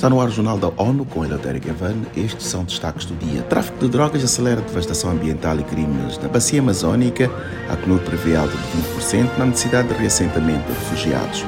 Está no ar o Jornal da ONU com Eleutério Gavan. Estes são destaques do dia. Tráfico de drogas acelera devastação ambiental e crimes na bacia amazónica. A CNUR prevê alta de 20% na necessidade de reassentamento de refugiados.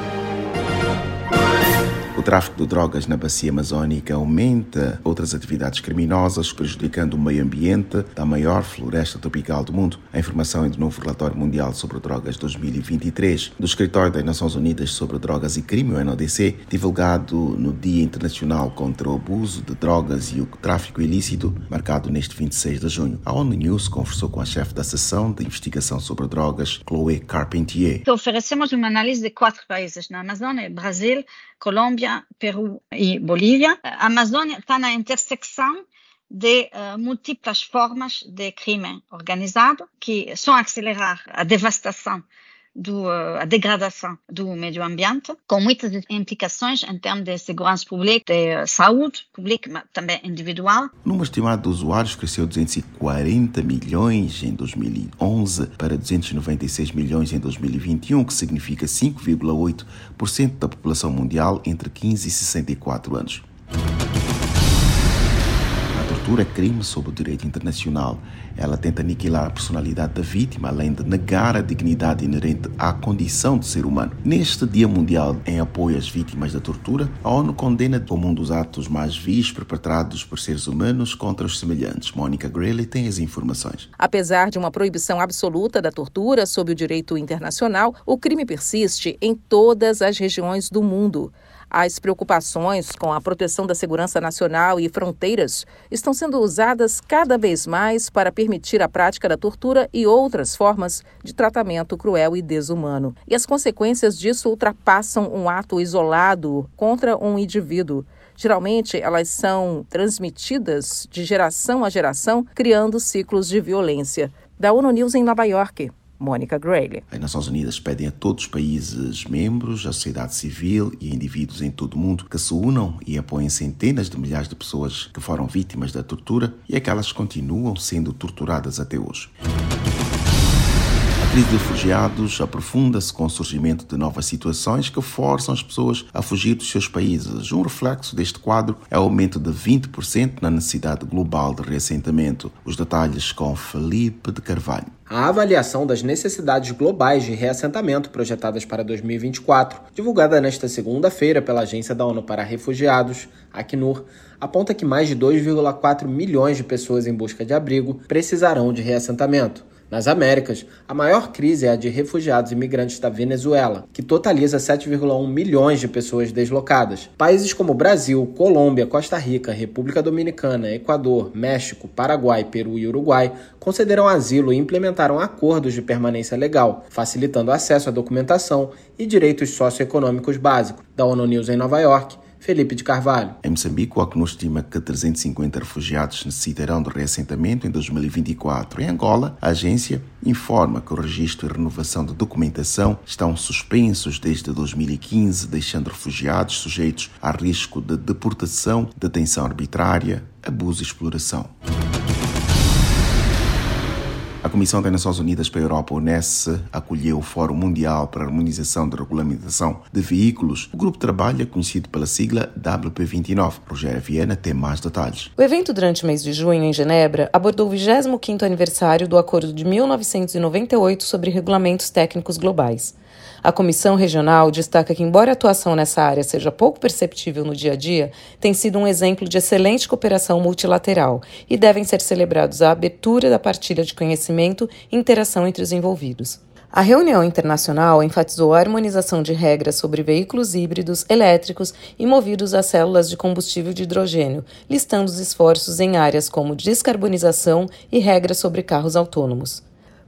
O tráfico de drogas na bacia amazónica aumenta outras atividades criminosas, prejudicando o meio ambiente da maior floresta tropical do mundo. A informação é do novo relatório mundial sobre drogas 2023 do Escritório das Nações Unidas sobre Drogas e Crime, o NODC, divulgado no Dia Internacional contra o Abuso de Drogas e o Tráfico Ilícito, marcado neste 26 de junho. A ONU News conversou com a chefe da seção de investigação sobre drogas, Chloé Carpentier. Oferecemos uma análise de quatro países na Amazônia: Brasil, Colômbia, Peru e Bolívia. A Amazônia está na intersecção de uh, múltiplas formas de crime organizado que são acelerar a devastação do, a degradação do meio ambiente, com muitas implicações em termos de segurança pública, de saúde pública, mas também individual. O número estimado de usuários cresceu 240 milhões em 2011 para 296 milhões em 2021, que significa 5,8% da população mundial entre 15 e 64 anos tortura é crime sob o direito internacional. Ela tenta aniquilar a personalidade da vítima, além de negar a dignidade inerente à condição de ser humano. Neste Dia Mundial em apoio às vítimas da tortura, a ONU condena como um dos atos mais vis perpetrados por seres humanos contra os semelhantes. Mônica Grayley tem as informações. Apesar de uma proibição absoluta da tortura sob o direito internacional, o crime persiste em todas as regiões do mundo. As preocupações com a proteção da segurança nacional e fronteiras estão sendo usadas cada vez mais para permitir a prática da tortura e outras formas de tratamento cruel e desumano. E as consequências disso ultrapassam um ato isolado contra um indivíduo. Geralmente, elas são transmitidas de geração a geração, criando ciclos de violência. Da ONU News em Nova York. Mônica Grayley. As Nações Unidas pedem a todos os países membros, a sociedade civil e indivíduos em todo o mundo que se unam e apoiem centenas de milhares de pessoas que foram vítimas da tortura e aquelas que continuam sendo torturadas até hoje crise de refugiados aprofunda-se com o surgimento de novas situações que forçam as pessoas a fugir dos seus países. Um reflexo deste quadro é o aumento de 20% na necessidade global de reassentamento. Os detalhes com Felipe de Carvalho. A avaliação das necessidades globais de reassentamento projetadas para 2024, divulgada nesta segunda-feira pela Agência da ONU para Refugiados, Acnur, aponta que mais de 2,4 milhões de pessoas em busca de abrigo precisarão de reassentamento. Nas Américas, a maior crise é a de refugiados e imigrantes da Venezuela, que totaliza 7,1 milhões de pessoas deslocadas. Países como Brasil, Colômbia, Costa Rica, República Dominicana, Equador, México, Paraguai, Peru e Uruguai concederam asilo e implementaram acordos de permanência legal, facilitando acesso à documentação e direitos socioeconômicos básicos. Da ONU News em Nova York, Felipe de Carvalho. Em Moçambique, o Acnur estima que 350 refugiados necessitarão de reassentamento em 2024. Em Angola, a agência informa que o registro e renovação de documentação estão suspensos desde 2015, deixando refugiados sujeitos a risco de deportação, detenção arbitrária, abuso e exploração. Comissão das Nações Unidas para a Europa, UNES, acolheu o Fórum Mundial para a Harmonização da Regulamentação de Veículos. O grupo trabalha, conhecido pela sigla WP29. Rogério Viana tem mais detalhes. O evento, durante o mês de junho, em Genebra, abordou o 25º aniversário do Acordo de 1998 sobre Regulamentos Técnicos Globais. A Comissão Regional destaca que, embora a atuação nessa área seja pouco perceptível no dia a dia, tem sido um exemplo de excelente cooperação multilateral e devem ser celebrados a abertura da partilha de conhecimento e interação entre os envolvidos. A reunião internacional enfatizou a harmonização de regras sobre veículos híbridos, elétricos e movidos a células de combustível de hidrogênio, listando os esforços em áreas como descarbonização e regras sobre carros autônomos.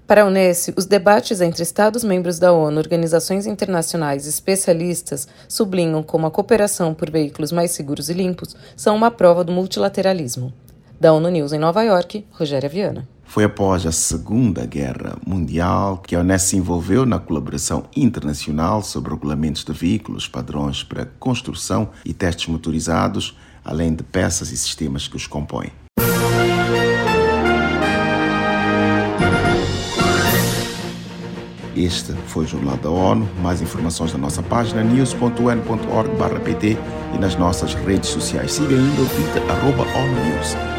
Para a Unesco, os debates entre Estados-membros da ONU, organizações internacionais e especialistas sublinham como a cooperação por veículos mais seguros e limpos são uma prova do multilateralismo. Da ONU News em Nova York, Rogéria Viana. Foi após a Segunda Guerra Mundial que a Unesco se envolveu na colaboração internacional sobre regulamentos de veículos, padrões para construção e testes motorizados, além de peças e sistemas que os compõem. Este foi o Jornal da ONU. Mais informações na nossa página news.un.org/pt e nas nossas redes sociais. Siga ainda o Twitter, arroba ONU News.